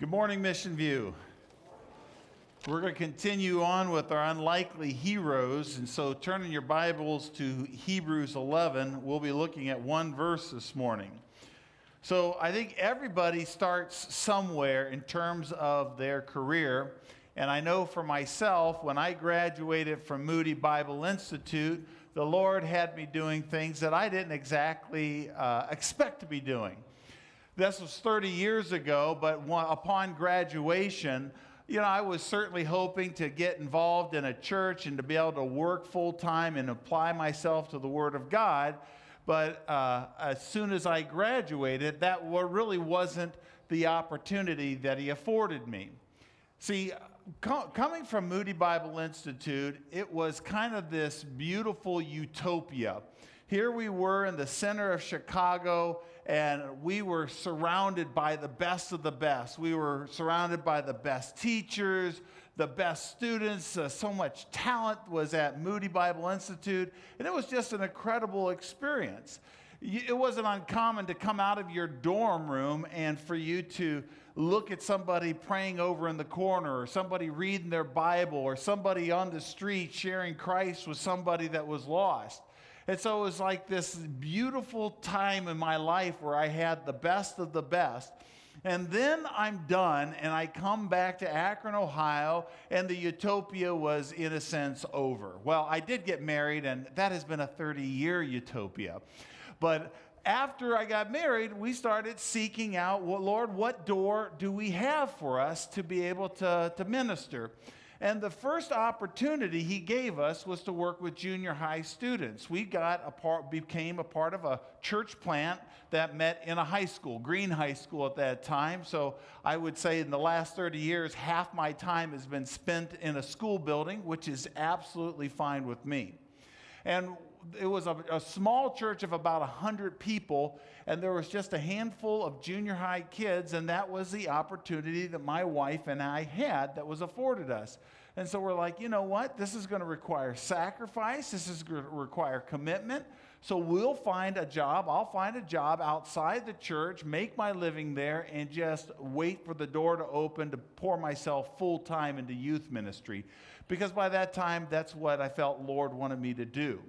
Good morning, Mission View. We're going to continue on with our unlikely heroes. And so, turning your Bibles to Hebrews 11, we'll be looking at one verse this morning. So, I think everybody starts somewhere in terms of their career. And I know for myself, when I graduated from Moody Bible Institute, the Lord had me doing things that I didn't exactly uh, expect to be doing. This was 30 years ago, but upon graduation, you know, I was certainly hoping to get involved in a church and to be able to work full time and apply myself to the Word of God. But uh, as soon as I graduated, that really wasn't the opportunity that He afforded me. See, co- coming from Moody Bible Institute, it was kind of this beautiful utopia. Here we were in the center of Chicago and we were surrounded by the best of the best. We were surrounded by the best teachers, the best students. Uh, so much talent was at Moody Bible Institute, and it was just an incredible experience. It wasn't uncommon to come out of your dorm room and for you to look at somebody praying over in the corner, or somebody reading their Bible, or somebody on the street sharing Christ with somebody that was lost. And so it was like this beautiful time in my life where I had the best of the best. And then I'm done and I come back to Akron, Ohio, and the utopia was, in a sense, over. Well, I did get married, and that has been a 30 year utopia. But after I got married, we started seeking out, well, Lord, what door do we have for us to be able to, to minister? And the first opportunity he gave us was to work with junior high students. We got a part, became a part of a church plant that met in a high school, Green High School at that time. So I would say in the last 30 years, half my time has been spent in a school building, which is absolutely fine with me. And it was a, a, small church of about 100 people, and there was just a handful of junior high kids, and that was the opportunity that my wife and I had that was afforded us. And so we're like, you know what? This is going to require sacrifice, this is going to require commitment. So we'll find a job. I'll find a job outside the church, make my living there, and just wait for the door to open to pour myself full time into youth ministry. Because by that time, that's what I felt Lord wanted me to do.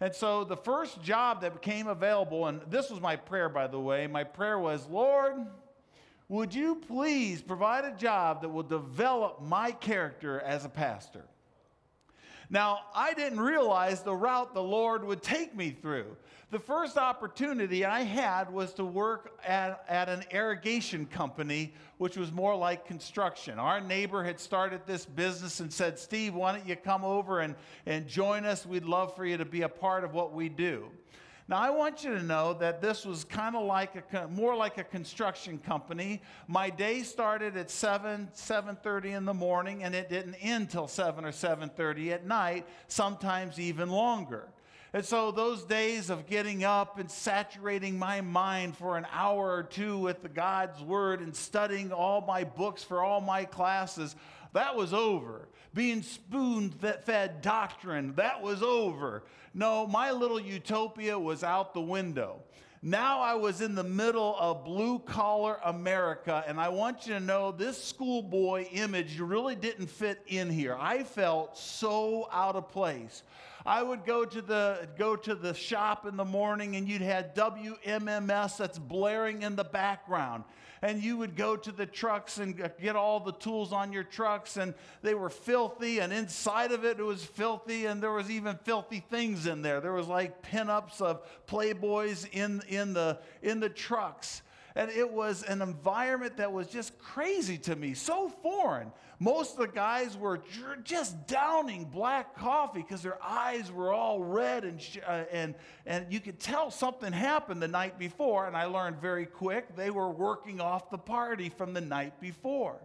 And so the first job that became available, and this was my prayer, by the way, my prayer was, Lord, would you please provide a job that will develop my character as a pastor? Now, I didn't realize the route the Lord would take me through. The first opportunity I had was to work at, at an irrigation company, which was more like construction. Our neighbor had started this business and said, Steve, why don't you come over and, and join us? We'd love for you to be a part of what we do. Now, I want you to know that this was kind of like a, more like a construction company. My day started at 7, 7.30 in the morning, and it didn't end till 7 or 7.30 at night, sometimes even longer. And so those days of getting up and saturating my mind for an hour or two with the God's word and studying all my books for all my classes, that was over. Being spoon fed doctrine, that was over. No, my little utopia was out the window. Now I was in the middle of blue collar America, and I want you to know this schoolboy image really didn't fit in here. I felt so out of place. I would go to the go to the shop in the morning and you'd had WMMS that's blaring in the background and you would go to the trucks and get all the tools on your trucks, and they were filthy, and inside of it, it was filthy, and there was even filthy things in there. There was like pinups of playboys in, in, the, in the trucks. And it was an environment that was just crazy to me, so foreign. Most of the guys were just downing black coffee because their eyes were all red, and, uh, and, and you could tell something happened the night before. And I learned very quick they were working off the party from the night before.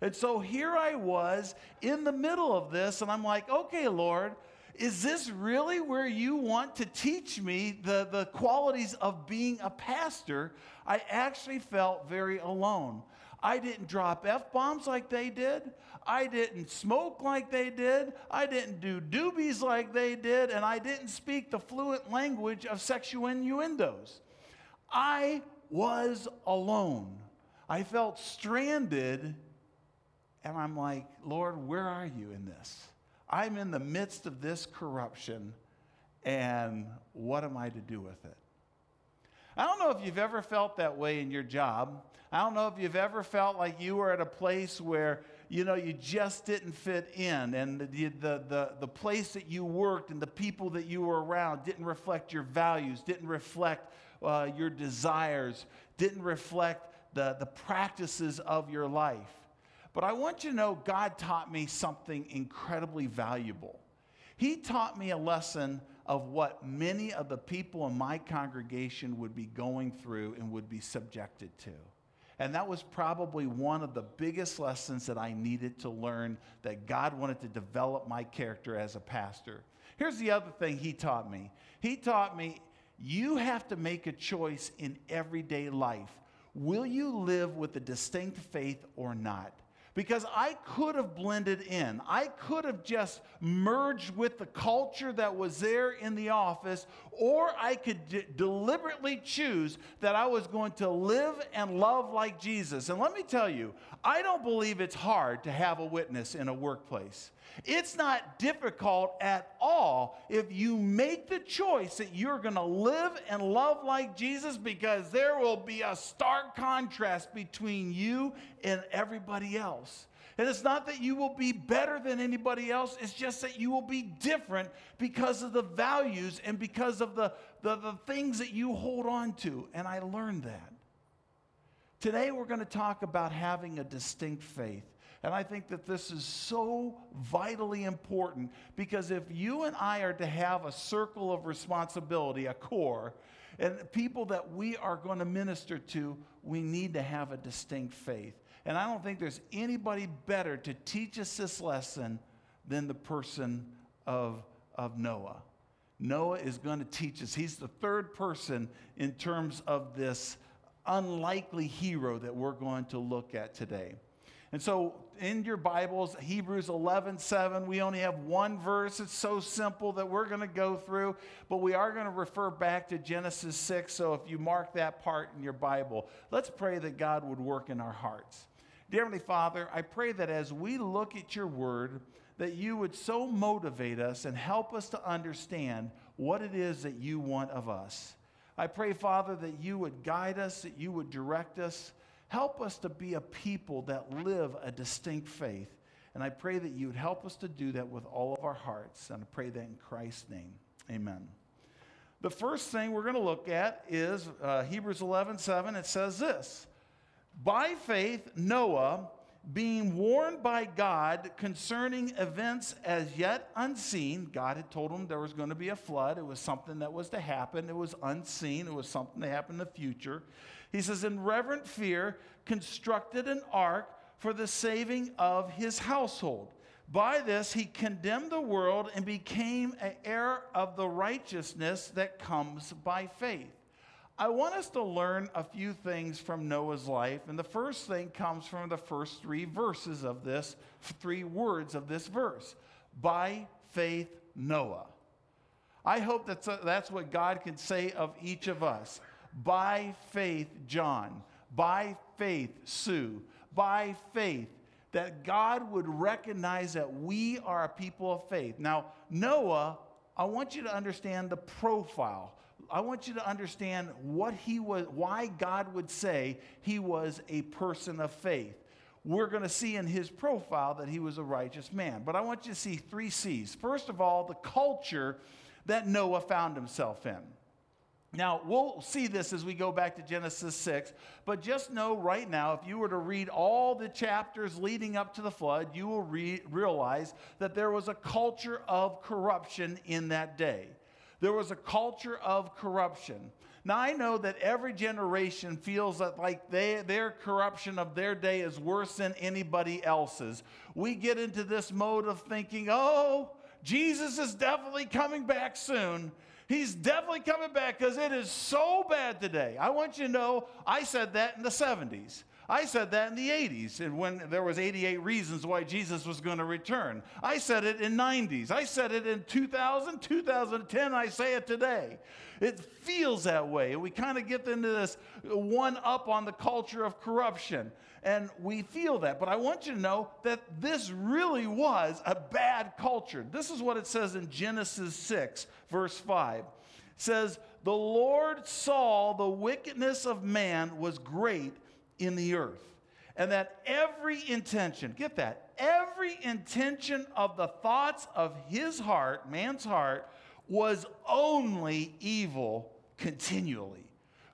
And so here I was in the middle of this, and I'm like, okay, Lord, is this really where you want to teach me the, the qualities of being a pastor? I actually felt very alone. I didn't drop F bombs like they did. I didn't smoke like they did. I didn't do doobies like they did. And I didn't speak the fluent language of sexual innuendos. I was alone. I felt stranded, and I'm like, Lord, where are you in this? I'm in the midst of this corruption, and what am I to do with it? I don't know if you've ever felt that way in your job. I don't know if you've ever felt like you were at a place where you know you just didn't fit in and the, the, the, the place that you worked and the people that you were around didn't reflect your values didn't reflect uh, your desires didn't reflect the, the practices of your life but i want you to know god taught me something incredibly valuable he taught me a lesson of what many of the people in my congregation would be going through and would be subjected to. And that was probably one of the biggest lessons that I needed to learn that God wanted to develop my character as a pastor. Here's the other thing he taught me He taught me you have to make a choice in everyday life. Will you live with a distinct faith or not? Because I could have blended in. I could have just merged with the culture that was there in the office, or I could d- deliberately choose that I was going to live and love like Jesus. And let me tell you, I don't believe it's hard to have a witness in a workplace. It's not difficult at all if you make the choice that you're going to live and love like Jesus because there will be a stark contrast between you and everybody else. And it's not that you will be better than anybody else, it's just that you will be different because of the values and because of the, the, the things that you hold on to. And I learned that. Today, we're going to talk about having a distinct faith. And I think that this is so vitally important because if you and I are to have a circle of responsibility, a core, and people that we are going to minister to, we need to have a distinct faith. And I don't think there's anybody better to teach us this lesson than the person of, of Noah. Noah is going to teach us. He's the third person in terms of this unlikely hero that we're going to look at today. And so in your Bibles, Hebrews 11, 7, we only have one verse. It's so simple that we're going to go through, but we are going to refer back to Genesis 6. So if you mark that part in your Bible, let's pray that God would work in our hearts. Dear Heavenly Father, I pray that as we look at your word, that you would so motivate us and help us to understand what it is that you want of us. I pray, Father, that you would guide us, that you would direct us, Help us to be a people that live a distinct faith. And I pray that you would help us to do that with all of our hearts. And I pray that in Christ's name. Amen. The first thing we're going to look at is uh, Hebrews 11 7. It says this By faith, Noah, being warned by God concerning events as yet unseen, God had told him there was going to be a flood. It was something that was to happen, it was unseen, it was something to happen in the future. He says, in reverent fear, constructed an ark for the saving of his household. By this, he condemned the world and became an heir of the righteousness that comes by faith. I want us to learn a few things from Noah's life, and the first thing comes from the first three verses of this, three words of this verse. By faith, Noah. I hope that's, a, that's what God can say of each of us. By faith, John. By faith, Sue. By faith, that God would recognize that we are a people of faith. Now, Noah, I want you to understand the profile. I want you to understand what he was, why God would say he was a person of faith. We're going to see in his profile that he was a righteous man. But I want you to see three C's. First of all, the culture that Noah found himself in. Now, we'll see this as we go back to Genesis 6, but just know right now, if you were to read all the chapters leading up to the flood, you will re- realize that there was a culture of corruption in that day. There was a culture of corruption. Now, I know that every generation feels that like they, their corruption of their day is worse than anybody else's. We get into this mode of thinking, oh, Jesus is definitely coming back soon. He's definitely coming back because it is so bad today. I want you to know I said that in the 70s. I said that in the 80s, and when there was 88 reasons why Jesus was going to return. I said it in 90s. I said it in 2000, 2010. I say it today. It feels that way. We kind of get into this one up on the culture of corruption, and we feel that. But I want you to know that this really was a bad culture. This is what it says in Genesis 6, verse 5. It says, The Lord saw the wickedness of man was great in the earth. And that every intention, get that, every intention of the thoughts of his heart, man's heart, was only evil continually.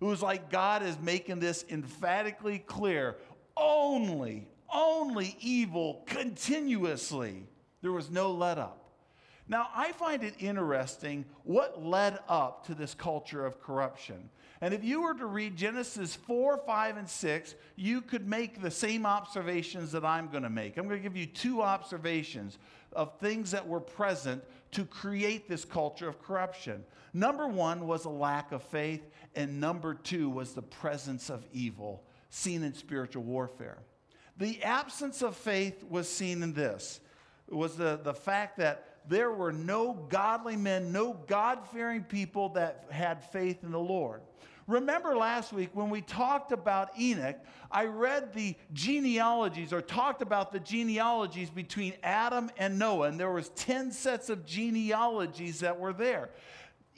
It was like God is making this emphatically clear only, only evil continuously. There was no let up. Now, I find it interesting what led up to this culture of corruption. And if you were to read Genesis 4, 5, and 6, you could make the same observations that I'm going to make. I'm going to give you two observations of things that were present to create this culture of corruption. Number one was a lack of faith, and number two was the presence of evil seen in spiritual warfare. The absence of faith was seen in this. Was the, the fact that there were no godly men, no God fearing people that had faith in the Lord. Remember last week when we talked about Enoch, I read the genealogies or talked about the genealogies between Adam and Noah, and there was 10 sets of genealogies that were there.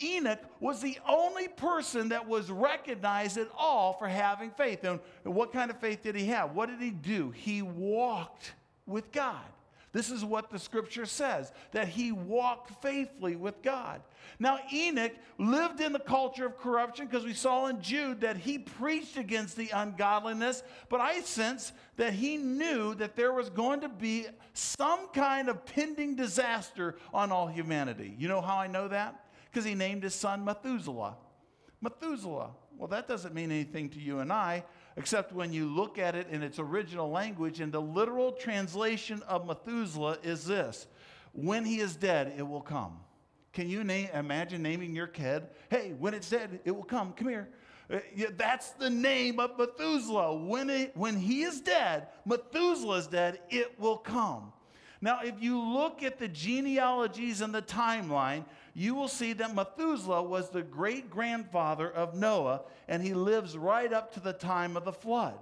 Enoch was the only person that was recognized at all for having faith. And what kind of faith did he have? What did he do? He walked with God. This is what the scripture says that he walked faithfully with God. Now, Enoch lived in the culture of corruption because we saw in Jude that he preached against the ungodliness, but I sense that he knew that there was going to be some kind of pending disaster on all humanity. You know how I know that? Because he named his son Methuselah. Methuselah. Well, that doesn't mean anything to you and I, except when you look at it in its original language. And the literal translation of Methuselah is this When he is dead, it will come. Can you name, imagine naming your kid? Hey, when it's dead, it will come. Come here. Uh, that's the name of Methuselah. When, it, when he is dead, Methuselah is dead, it will come. Now, if you look at the genealogies and the timeline, you will see that Methuselah was the great grandfather of Noah, and he lives right up to the time of the flood.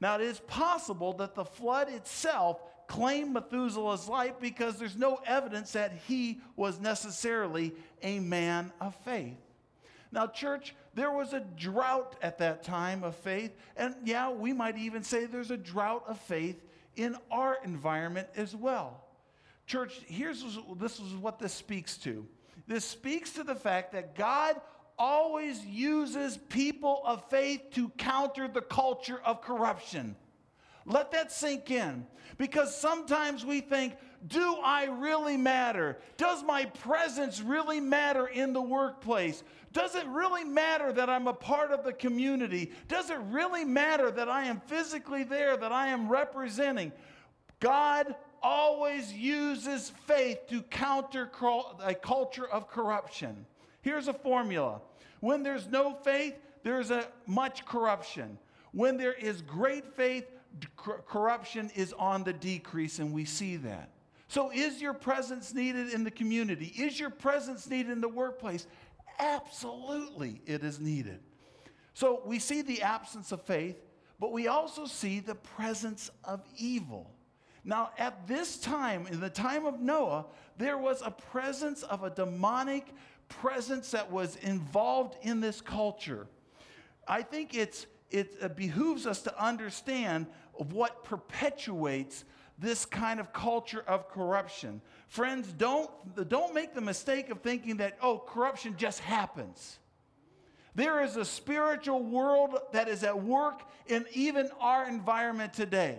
Now, it is possible that the flood itself claimed Methuselah's life because there's no evidence that he was necessarily a man of faith. Now, church, there was a drought at that time of faith, and yeah, we might even say there's a drought of faith in our environment as well. Church, here's this is what this speaks to. This speaks to the fact that God always uses people of faith to counter the culture of corruption. Let that sink in. Because sometimes we think, do I really matter? Does my presence really matter in the workplace? Does it really matter that I'm a part of the community? Does it really matter that I am physically there, that I am representing? God always uses faith to counter a culture of corruption. Here's a formula when there's no faith, there's a much corruption. When there is great faith, corruption is on the decrease, and we see that. So, is your presence needed in the community? Is your presence needed in the workplace? Absolutely, it is needed. So, we see the absence of faith, but we also see the presence of evil. Now, at this time, in the time of Noah, there was a presence of a demonic presence that was involved in this culture. I think it's, it uh, behooves us to understand what perpetuates this kind of culture of corruption. Friends, don't, don't make the mistake of thinking that, oh, corruption just happens. There is a spiritual world that is at work in even our environment today.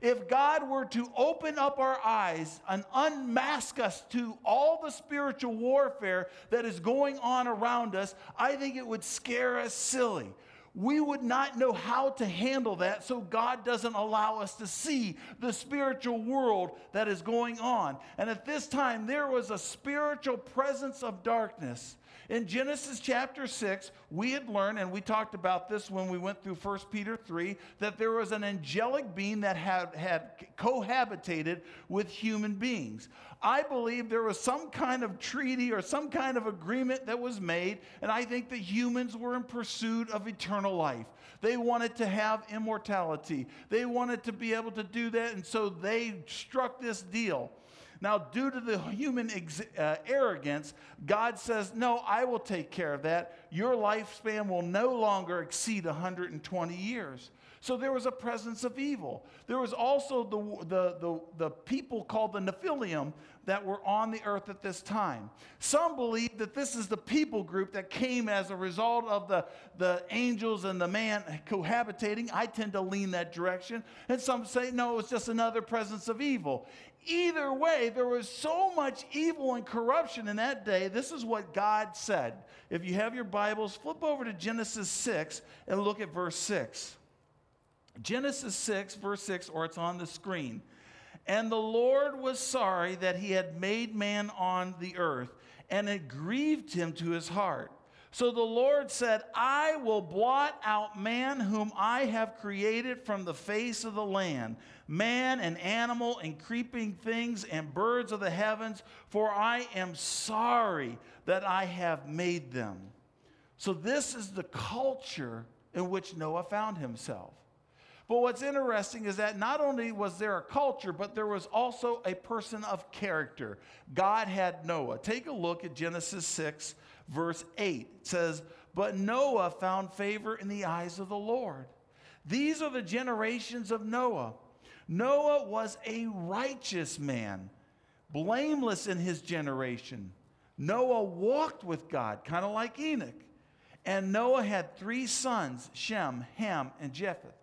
If God were to open up our eyes and unmask us to all the spiritual warfare that is going on around us, I think it would scare us silly. We would not know how to handle that, so God doesn't allow us to see the spiritual world that is going on. And at this time, there was a spiritual presence of darkness In Genesis chapter 6, we had learned, and we talked about this when we went through 1 Peter 3, that there was an angelic being that had, had cohabitated with human beings. I believe there was some kind of treaty or some kind of agreement that was made, and I think that humans were in pursuit of eternal life. They wanted to have immortality, they wanted to be able to do that, and so they struck this deal. Now, due to the human ex- uh, arrogance, God says, No, I will take care of that. Your lifespan will no longer exceed 120 years. So there was a presence of evil. There was also the, the, the, the, people called the Nephilim that were on the earth at this time. Some believe that this is the people group that came as a result of the, the angels and the man cohabitating. I tend to lean that direction. And some say, no, it's just another presence of evil. Either way, there was so much evil and corruption in that day. This is what God said. If you have your Bibles, flip over to Genesis 6 and look at verse 6. Genesis 6, verse 6, or it's on the screen. And the Lord was sorry that he had made man on the earth, and it grieved him to his heart. So the Lord said, I will blot out man whom I have created from the face of the land, man and animal and creeping things and birds of the heavens, for I am sorry that I have made them. So this is the culture in which Noah found himself. But what's interesting is that not only was there a culture, but there was also a person of character. God had Noah. Take a look at Genesis 6, verse 8. It says, But Noah found favor in the eyes of the Lord. These are the generations of Noah. Noah was a righteous man, blameless in his generation. Noah walked with God, kind of like Enoch. And Noah had three sons Shem, Ham, and Japheth.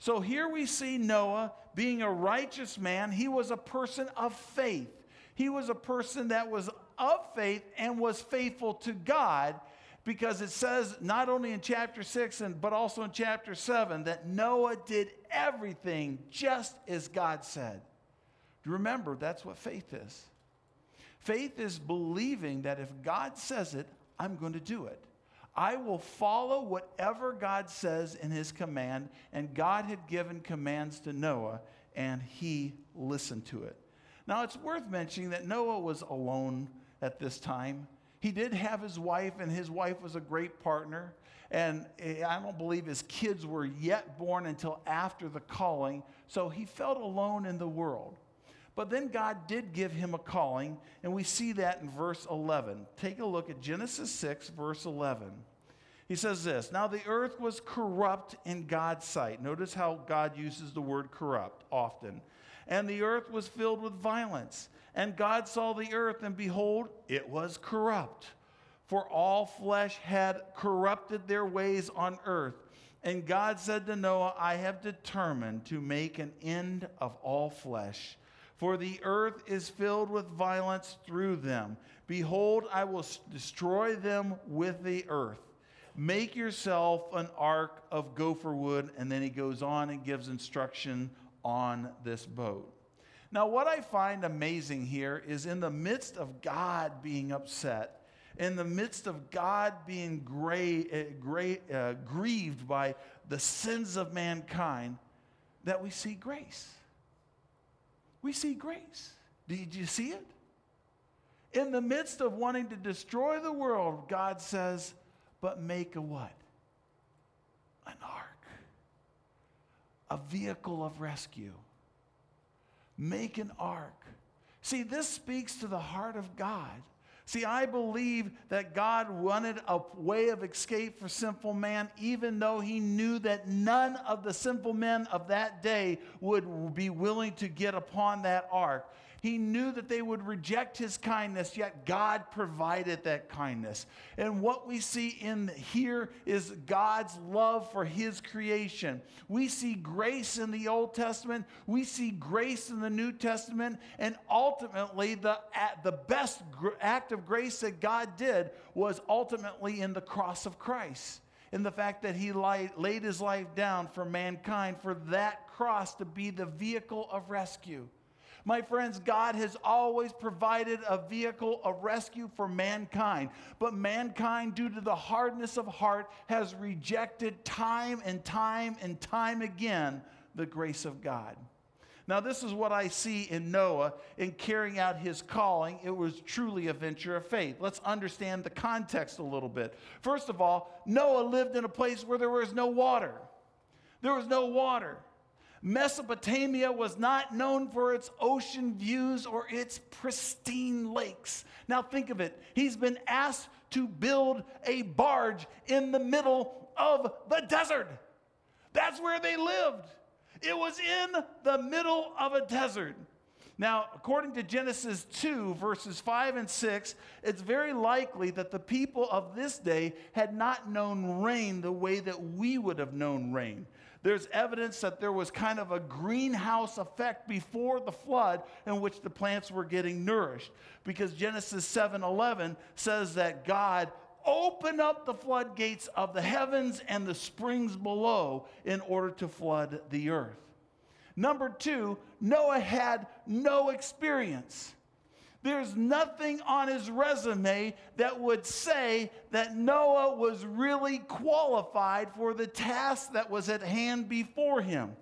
So here we see Noah being a righteous man. He was a person of faith. He was a person that was of faith and was faithful to God because it says not only in chapter 6 and but also in chapter 7 that Noah did everything just as God said. Remember, that's what faith is. Faith is believing that if God says it, I'm going to do it. I will follow whatever God says in his command. And God had given commands to Noah, and he listened to it. Now, it's worth mentioning that Noah was alone at this time. He did have his wife, and his wife was a great partner. And I don't believe his kids were yet born until after the calling, so he felt alone in the world. But then God did give him a calling, and we see that in verse 11. Take a look at Genesis 6, verse 11. He says this Now the earth was corrupt in God's sight. Notice how God uses the word corrupt often. And the earth was filled with violence. And God saw the earth, and behold, it was corrupt. For all flesh had corrupted their ways on earth. And God said to Noah, I have determined to make an end of all flesh, for the earth is filled with violence through them. Behold, I will destroy them with the earth. Make yourself an ark of gopher wood. And then he goes on and gives instruction on this boat. Now, what I find amazing here is in the midst of God being upset, in the midst of God being gray, uh, gray, uh, grieved by the sins of mankind, that we see grace. We see grace. Did you see it? In the midst of wanting to destroy the world, God says, but make a what? An ark, a vehicle of rescue make an ark. See, this speaks to the heart of God. See, I believe that God wanted a way of escape for sinful man, even though he knew that none of the sinful men of that day would be willing to get upon that ark. He knew that they would reject his kindness, yet God provided that kindness. And what we see in here is God's love for his creation. We see grace in the Old Testament, we see grace in the New Testament, and ultimately the, the best act of grace that God did was ultimately in the cross of Christ in the fact that he laid his life down for mankind, for that cross to be the vehicle of rescue. My friends, God has always provided a vehicle of rescue for mankind, but mankind, due to the hardness of heart, has rejected time and time and time again the grace of God. Now, this is what I see in Noah in carrying out his calling. It was truly a venture of faith. Let's understand the context a little bit. First of all, Noah lived in a place where there was no water. There was no water. Mesopotamia was not known for its ocean views or its pristine lakes. Now, think of it. He's been asked to build a barge in the middle of the desert. That's where they lived. It was in the middle of a desert. Now, according to Genesis 2, verses 5 and 6, it's very likely that the people of this day had not known rain the way that we would have known rain. There's evidence that there was kind of a greenhouse effect before the flood in which the plants were getting nourished because Genesis 7:11 says that God opened up the floodgates of the heavens and the springs below in order to flood the earth. Number two, Noah had no experience. There's nothing on his resume that would say that Noah was really qualified for the task that was at hand before him.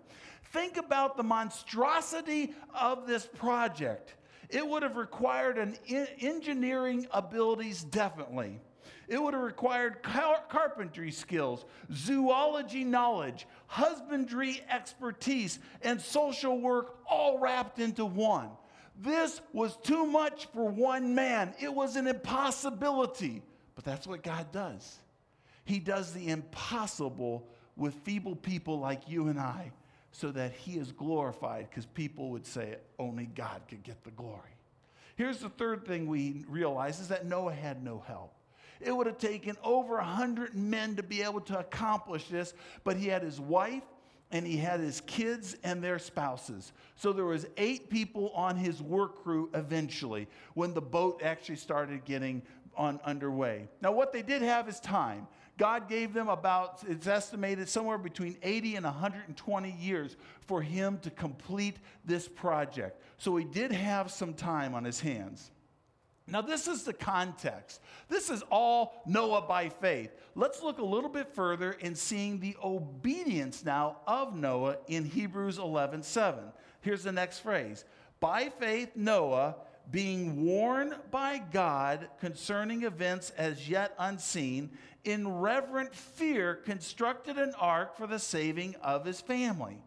Think about the monstrosity of this project. It would have required an engineering abilities definitely. It would have required car- carpentry skills, zoology knowledge, husbandry expertise, and social work all wrapped into one. This was too much for one man. It was an impossibility. But that's what God does. He does the impossible with feeble people like you and I so that He is glorified because people would say only God could get the glory. Here's the third thing we realize is that Noah had no help. It would have taken over a hundred men to be able to accomplish this, but he had his wife and he had his kids and their spouses. So there was eight people on his work crew eventually when the boat actually started getting on underway. Now what they did have is time. God gave them about, it's estimated somewhere between 80 and 120 years for him to complete this project. So he did have some time on his hands. Now, this is the context. This is all Noah by faith. Let's look a little bit further in seeing the obedience now of Noah in Hebrews 11 7. Here's the next phrase By faith, Noah, being warned by God concerning events as yet unseen, in reverent fear constructed an ark for the saving of his family.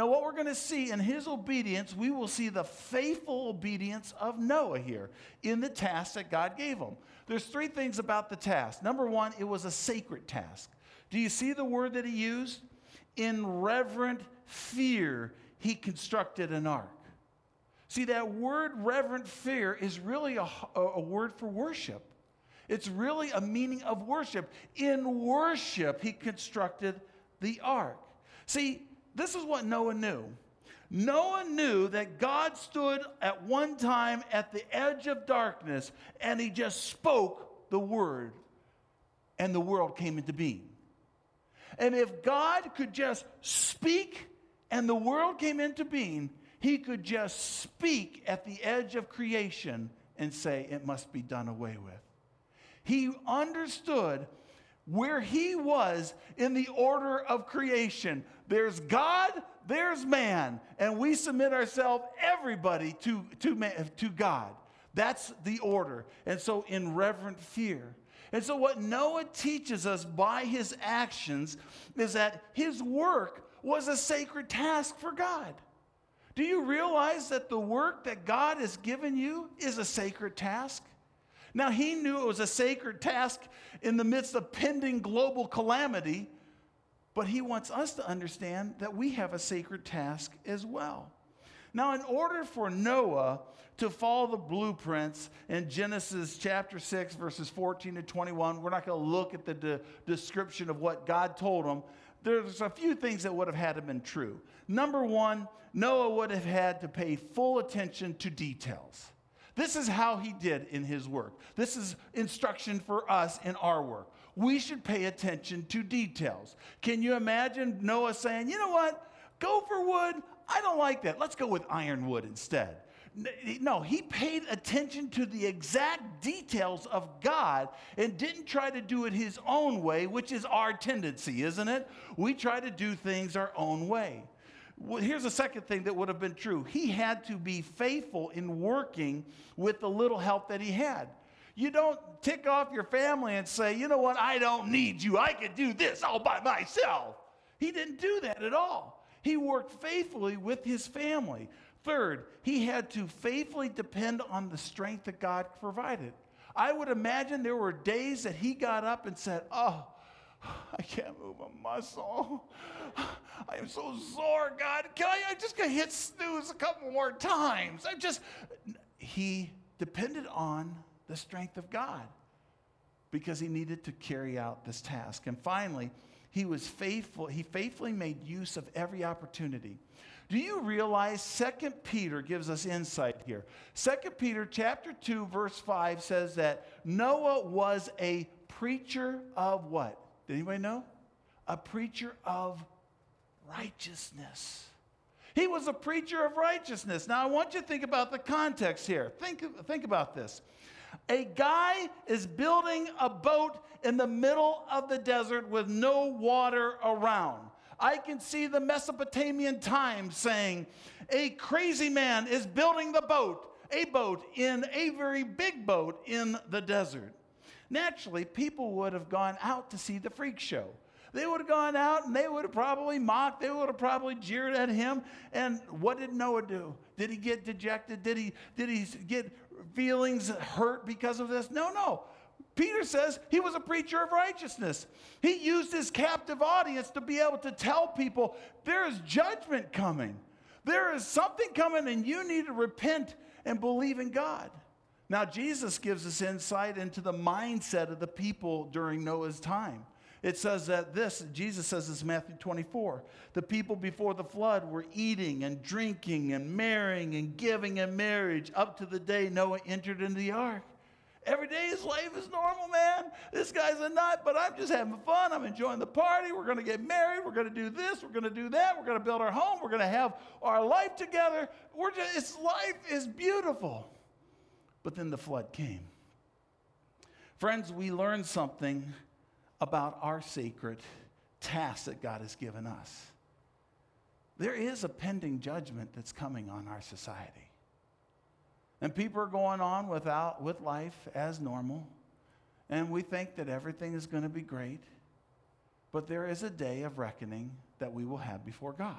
Now, what we're going to see in his obedience, we will see the faithful obedience of Noah here in the task that God gave him. There's three things about the task. Number one, it was a sacred task. Do you see the word that he used? In reverent fear, he constructed an ark. See, that word reverent fear is really a, a, word for worship. It's really a meaning of worship. In worship, he constructed the ark. See, this is what Noah knew. Noah knew that God stood at one time at the edge of darkness and he just spoke the word and the world came into being. And if God could just speak and the world came into being, he could just speak at the edge of creation and say, It must be done away with. He understood where he was in the order of creation. There's God, there's man, and we submit ourselves, everybody, to, to, man, to God. That's the order. And so, in reverent fear. And so, what Noah teaches us by his actions is that his work was a sacred task for God. Do you realize that the work that God has given you is a sacred task? Now, he knew it was a sacred task in the midst of pending global calamity, but he wants us to understand that we have a sacred task as well. Now, in order for Noah to follow the blueprints in Genesis chapter 6, verses 14 to 21, we're not going to look at the de- description of what God told him. There's a few things that would have had to have been true. Number one, Noah would have had to pay full attention to details. This is how he did in his work. This is instruction for us in our work. We should pay attention to details. Can you imagine Noah saying, you know what? Gopher wood, I don't like that. Let's go with ironwood instead. No, he paid attention to the exact details of God and didn't try to do it his own way, which is our tendency, isn't it? We try to do things our own way. Here's a second thing that would have been true he had to be faithful in working with the little help that he had. You don't tick off your family and say, you know what, I don't need you. I can do this all by myself. He didn't do that at all. He worked faithfully with his family. Third, he had to faithfully depend on the strength that God provided. I would imagine there were days that he got up and said, Oh, I can't move a muscle. I am so sore, God. Can I, I just gonna hit snooze a couple more times? I just, he depended on the strength of God because he needed to carry out this task. And finally, he was faithful. He faithfully made use of every opportunity. Do you realize Second Peter gives us insight here? Second Peter chapter 2 verse 5 says that Noah was a preacher of what? Did anybody know? A preacher of righteousness. He was a preacher of righteousness. Now I want you to think about the context here. Think, think about this. A guy is building a boat in the middle of the desert with no water around. I can see the Mesopotamian Times saying, a crazy man is building the boat, a boat in a very big boat in the desert. Naturally, people would have gone out to see the freak show. They would have gone out and they would have probably mocked, they would have probably jeered at him. And what did Noah do? Did he get dejected? Did he, did he get feelings hurt because of this? No, no. Peter says he was a preacher of righteousness. He used his captive audience to be able to tell people there is judgment coming. There is something coming, and you need to repent and believe in God. Now, Jesus gives us insight into the mindset of the people during Noah's time. It says that this, Jesus says this in Matthew 24. The people before the flood were eating and drinking and marrying and giving in marriage up to the day Noah entered into the ark. Every day his life is normal, man. This guy's a nut, but I'm just having fun. I'm enjoying the party. We're going to get married. We're going to do this. We're going to do that. We're going to build our home. We're going to have our life together. We're just, it's, life is beautiful. But then the flood came. Friends, we learn something about our sacred task that God has given us. There is a pending judgment that's coming on our society. And people are going on without, with life as normal. And we think that everything is going to be great. But there is a day of reckoning that we will have before God.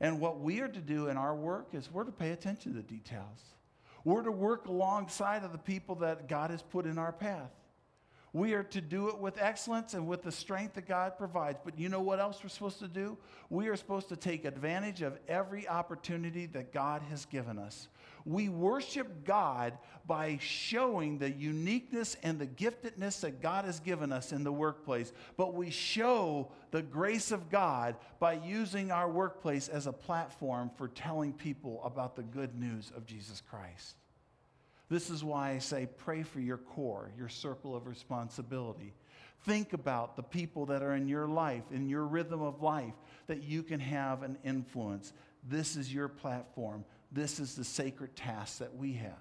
And what we are to do in our work is we're to pay attention to the details. We're to work alongside of the people that God has put in our path. We are to do it with excellence and with the strength that God provides. But you know what else we're supposed to do? We are supposed to take advantage of every opportunity that God has given us. We worship God by showing the uniqueness and the giftedness that God has given us in the workplace. But we show the grace of God by using our workplace as a platform for telling people about the good news of Jesus Christ. This is why I say pray for your core, your circle of responsibility. Think about the people that are in your life, in your rhythm of life, that you can have an influence. This is your platform. This is the sacred task that we have.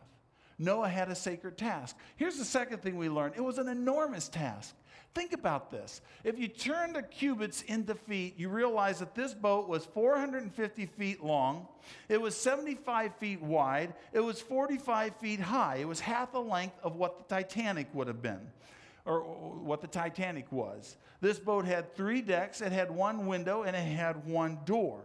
Noah had a sacred task. Here's the second thing we learned it was an enormous task. Think about this. If you turn the cubits into feet, you realize that this boat was 450 feet long, it was 75 feet wide, it was 45 feet high. It was half the length of what the Titanic would have been, or what the Titanic was. This boat had three decks, it had one window, and it had one door.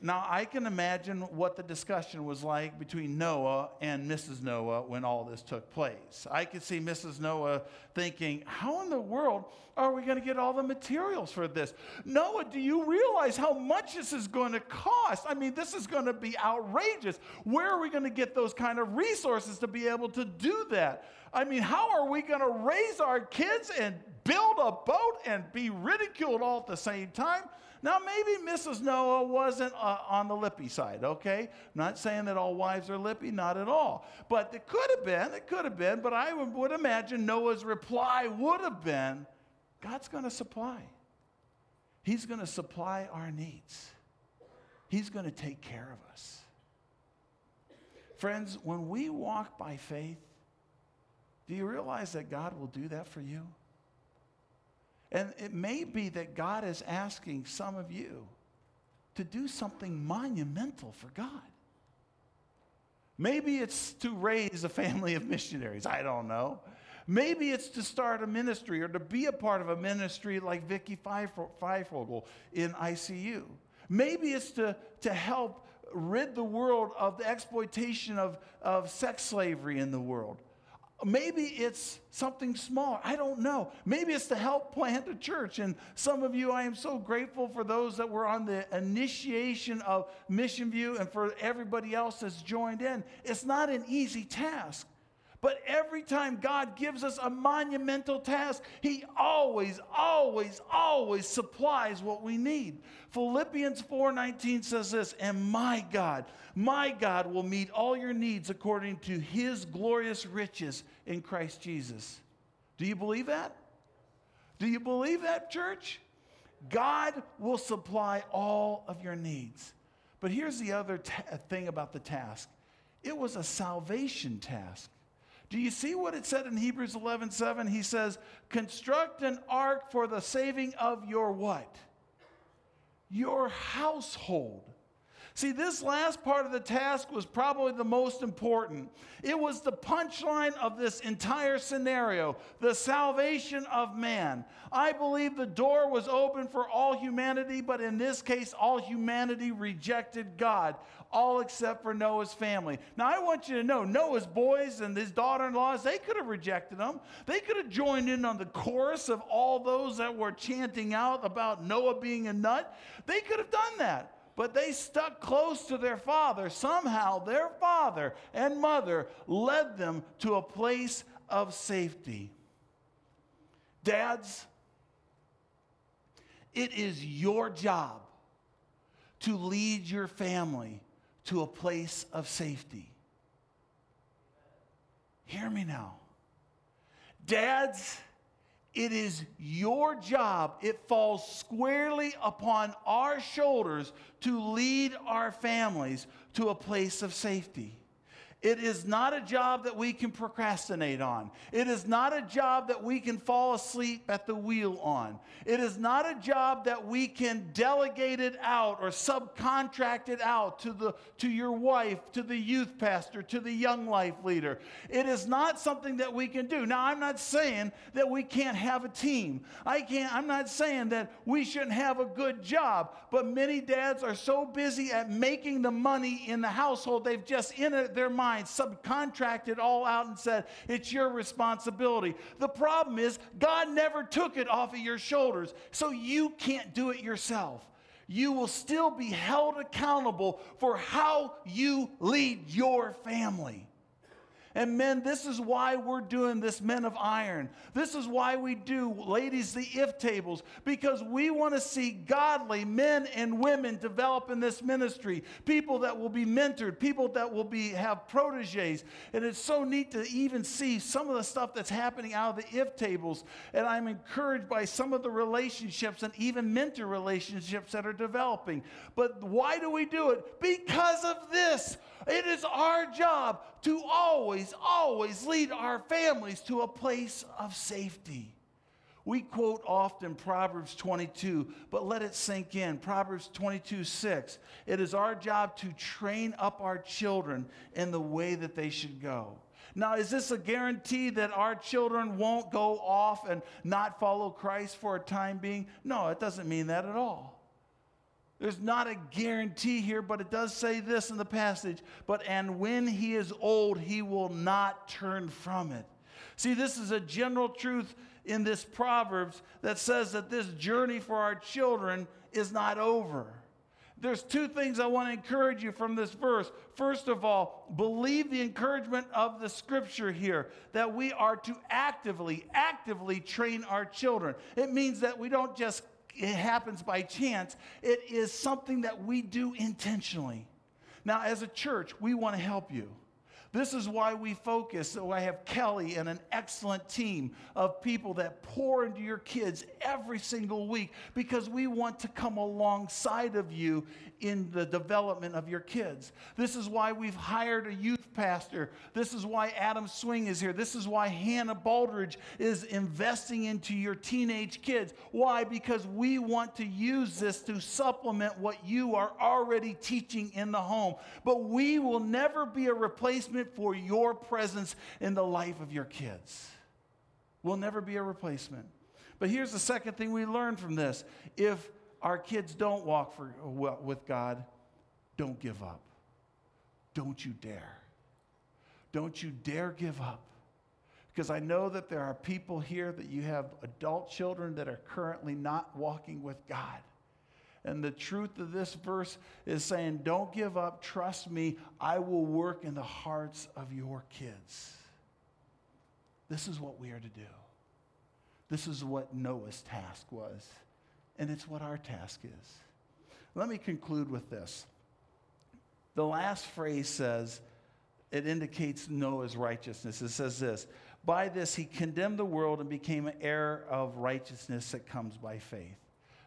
Now, I can imagine what the discussion was like between Noah and Mrs. Noah when all this took place. I could see Mrs. Noah thinking, How in the world are we going to get all the materials for this? Noah, do you realize how much this is going to cost? I mean, this is going to be outrageous. Where are we going to get those kind of resources to be able to do that? I mean, how are we going to raise our kids and build a boat and be ridiculed all at the same time? Now, maybe Mrs. Noah wasn't uh, on the lippy side, okay? not saying that all wives are lippy, not at all. But it could have been, it could have been, but I would, would imagine Noah's reply would have been God's going to supply. He's going to supply our needs, He's going to take care of us. Friends, when we walk by faith, do you realize that God will do that for you? And it may be that God is asking some of you to do something monumental for God. Maybe it's to raise a family of missionaries. I don't know. Maybe it's to start a ministry or to be a part of a ministry like Vicky Feifogel in ICU. Maybe it's to, to help rid the world of the exploitation of, of sex slavery in the world. Maybe it's something small. I don't know. Maybe it's to help plant a church. And some of you, I am so grateful for those that were on the initiation of Mission View and for everybody else that's joined in. It's not an easy task. But every time God gives us a monumental task, He always, always, always supplies what we need. Philippians 4:19 says this, and my God, my God will meet all your needs according to his glorious riches in Christ Jesus. Do you believe that? Do you believe that, church? God will supply all of your needs. But here's the other thing about the task it was a salvation task. Do you see what it said in Hebrews 11 7? He says, Construct an ark for the saving of your what? Your household. See, this last part of the task was probably the most important. It was the punchline of this entire scenario the salvation of man. I believe the door was open for all humanity, but in this case, all humanity rejected God, all except for Noah's family. Now, I want you to know Noah's boys and his daughter in laws, they could have rejected him. They could have joined in on the chorus of all those that were chanting out about Noah being a nut. They could have done that but they stuck close to their father. Somehow, their father and mother led them to a place of safety. Dads, it is your job to lead your family to a place of safety. Hear me now. Dads, it is your job, it falls squarely upon our shoulders to lead our families to a place of safety. It is not a job that we can procrastinate on. It is not a job that we can fall asleep at the wheel on. It is not a job that we can delegate it out or subcontract it out to, the, to your wife, to the youth pastor, to the young life leader. It is not something that we can do. Now, I'm not saying that we can't have a team. I can't, I'm not saying that we shouldn't have a good job, but many dads are so busy at making the money in the household, they've just in their mind mind subcontracted all out and said, It's your responsibility. The problem is, God never took it off of your shoulders, so you can't do it yourself. You will still be held accountable for how you lead your family. And men, this is why we're doing this Men of Iron. This is why we do, ladies, the if tables, because we want to see godly men and women develop in this ministry. People that will be mentored, people that will be have proteges. And it's so neat to even see some of the stuff that's happening out of the if tables. And I'm encouraged by some of the relationships and even mentor relationships that are developing. But why do we do it? Because of this. It is our job to always, always lead our families to a place of safety. We quote often Proverbs 22, but let it sink in. Proverbs 22 6. It is our job to train up our children in the way that they should go. Now, is this a guarantee that our children won't go off and not follow Christ for a time being? No, it doesn't mean that at all. There's not a guarantee here, but it does say this in the passage. But and when he is old, he will not turn from it. See, this is a general truth in this Proverbs that says that this journey for our children is not over. There's two things I want to encourage you from this verse. First of all, believe the encouragement of the scripture here that we are to actively, actively train our children. It means that we don't just it happens by chance. It is something that we do intentionally. Now, as a church, we want to help you. This is why we focus. So I have Kelly and an excellent team of people that pour into your kids every single week because we want to come alongside of you in the development of your kids. This is why we've hired a youth pastor. This is why Adam Swing is here. This is why Hannah Baldridge is investing into your teenage kids. Why? Because we want to use this to supplement what you are already teaching in the home. But we will never be a replacement for your presence in the life of your kids. We'll never be a replacement. But here's the second thing we learned from this. If our kids don't walk for, with God, don't give up. Don't you dare. Don't you dare give up. Because I know that there are people here that you have adult children that are currently not walking with God. And the truth of this verse is saying, Don't give up. Trust me. I will work in the hearts of your kids. This is what we are to do. This is what Noah's task was and it's what our task is. Let me conclude with this. The last phrase says, it indicates Noah's righteousness. It says this By this he condemned the world and became an heir of righteousness that comes by faith.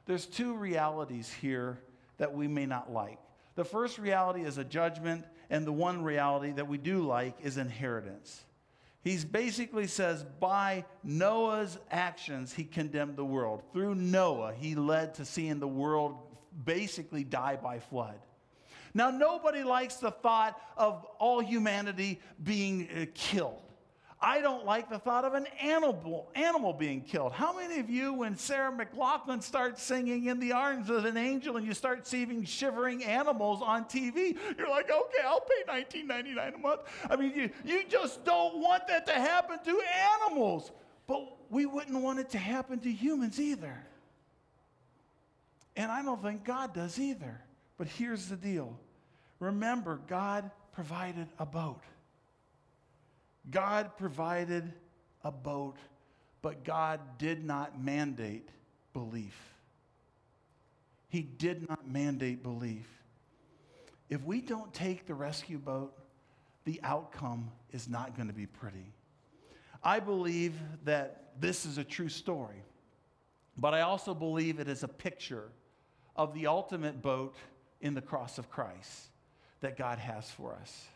There's two realities here that we may not like. The first reality is a judgment, and the one reality that we do like is inheritance. He basically says, by Noah's actions, he condemned the world. Through Noah, he led to seeing the world basically die by flood. Now, nobody likes the thought of all humanity being uh, killed. I don't like the thought of an animal, animal being killed. How many of you, when Sarah McLachlan starts singing in the arms of an angel and you start seeing shivering animals on TV, you're like, okay, I'll pay $19.99 a month. I mean, you, you just don't want that to happen to animals. But we wouldn't want it to happen to humans either. And I don't think God does either. But here's the deal remember, God provided a boat. God provided a boat, but God did not mandate belief. He did not mandate belief. If we don't take the rescue boat, the outcome is not going to be pretty. I believe that this is a true story, but I also believe it is a picture of the ultimate boat in the cross of Christ that God has for us.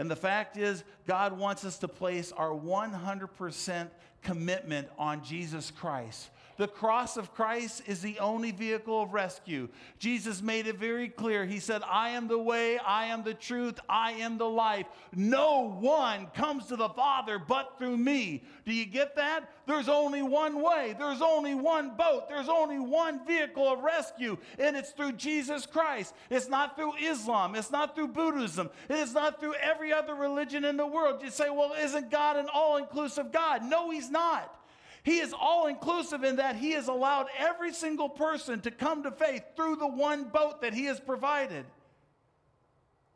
And the fact is, God wants us to place our 100% commitment on Jesus Christ. The cross of Christ is the only vehicle of rescue. Jesus made it very clear. He said, I am the way, I am the truth, I am the life. No one comes to the Father but through me. Do you get that? There's only one way, there's only one boat, there's only one vehicle of rescue, and it's through Jesus Christ. It's not through Islam, it's not through Buddhism, it is not through every other religion in the world. You say, well, isn't God an all inclusive God? No, He's not. He is all inclusive in that He has allowed every single person to come to faith through the one boat that He has provided.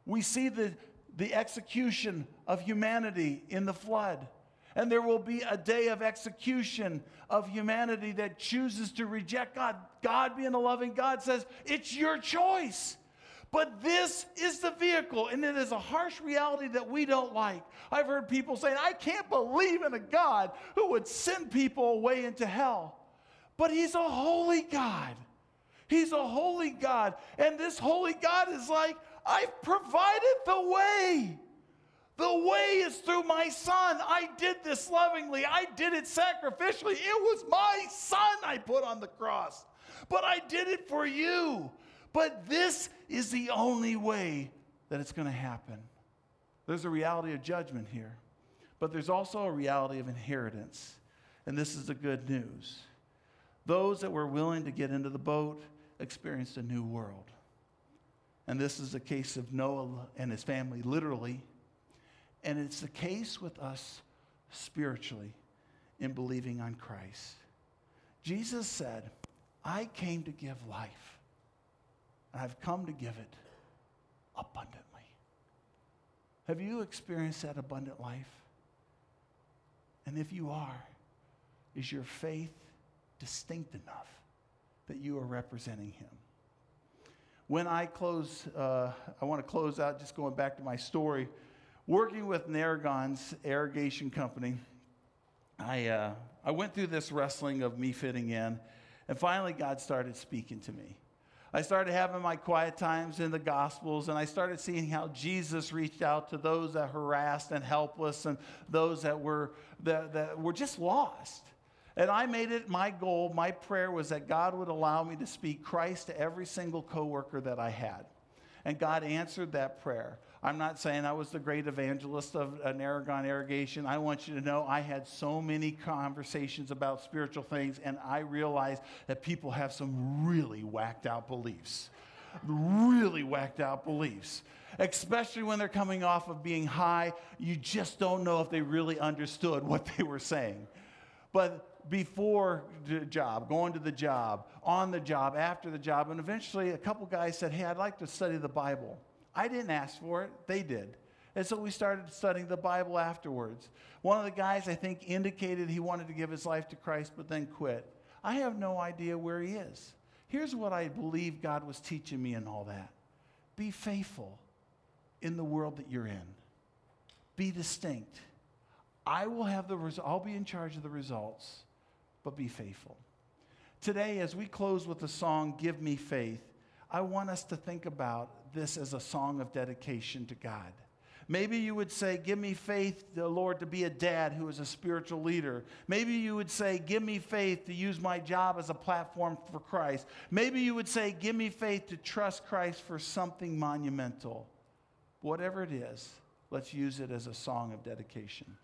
We see the, the execution of humanity in the flood. And there will be a day of execution of humanity that chooses to reject God. God, being a loving God, says, It's your choice. But this is the vehicle, and it is a harsh reality that we don't like. I've heard people saying, I can't believe in a God who would send people away into hell. But He's a holy God. He's a holy God. And this holy God is like, I've provided the way. The way is through my son. I did this lovingly. I did it sacrificially. It was my son I put on the cross. But I did it for you. But this is the only way that it's going to happen. There's a reality of judgment here, but there's also a reality of inheritance. And this is the good news. Those that were willing to get into the boat experienced a new world. And this is the case of Noah and his family, literally. And it's the case with us spiritually in believing on Christ. Jesus said, I came to give life and I've come to give it abundantly. Have you experienced that abundant life? And if you are, is your faith distinct enough that you are representing Him? When I close, uh, I want to close out just going back to my story. Working with Narragon's irrigation company, I, uh, I went through this wrestling of me fitting in, and finally God started speaking to me. I started having my quiet times in the Gospels, and I started seeing how Jesus reached out to those that harassed and helpless and those that were, that, that were just lost. And I made it my goal, my prayer was that God would allow me to speak Christ to every single coworker that I had. And God answered that prayer. I'm not saying I was the great evangelist of an Aragon irrigation. I want you to know I had so many conversations about spiritual things, and I realized that people have some really whacked out beliefs. Really whacked out beliefs. Especially when they're coming off of being high, you just don't know if they really understood what they were saying. But before the job, going to the job, on the job, after the job, and eventually a couple guys said, Hey, I'd like to study the Bible. I didn't ask for it, they did. And so we started studying the Bible afterwards. One of the guys, I think, indicated he wanted to give his life to Christ, but then quit. I have no idea where he is. Here's what I believe God was teaching me and all that be faithful in the world that you're in, be distinct. I will have the res- I'll be in charge of the results, but be faithful. Today, as we close with the song, Give Me Faith, I want us to think about this as a song of dedication to God. Maybe you would say, Give me faith, the Lord, to be a dad who is a spiritual leader. Maybe you would say, Give me faith to use my job as a platform for Christ. Maybe you would say, Give me faith to trust Christ for something monumental. Whatever it is, let's use it as a song of dedication.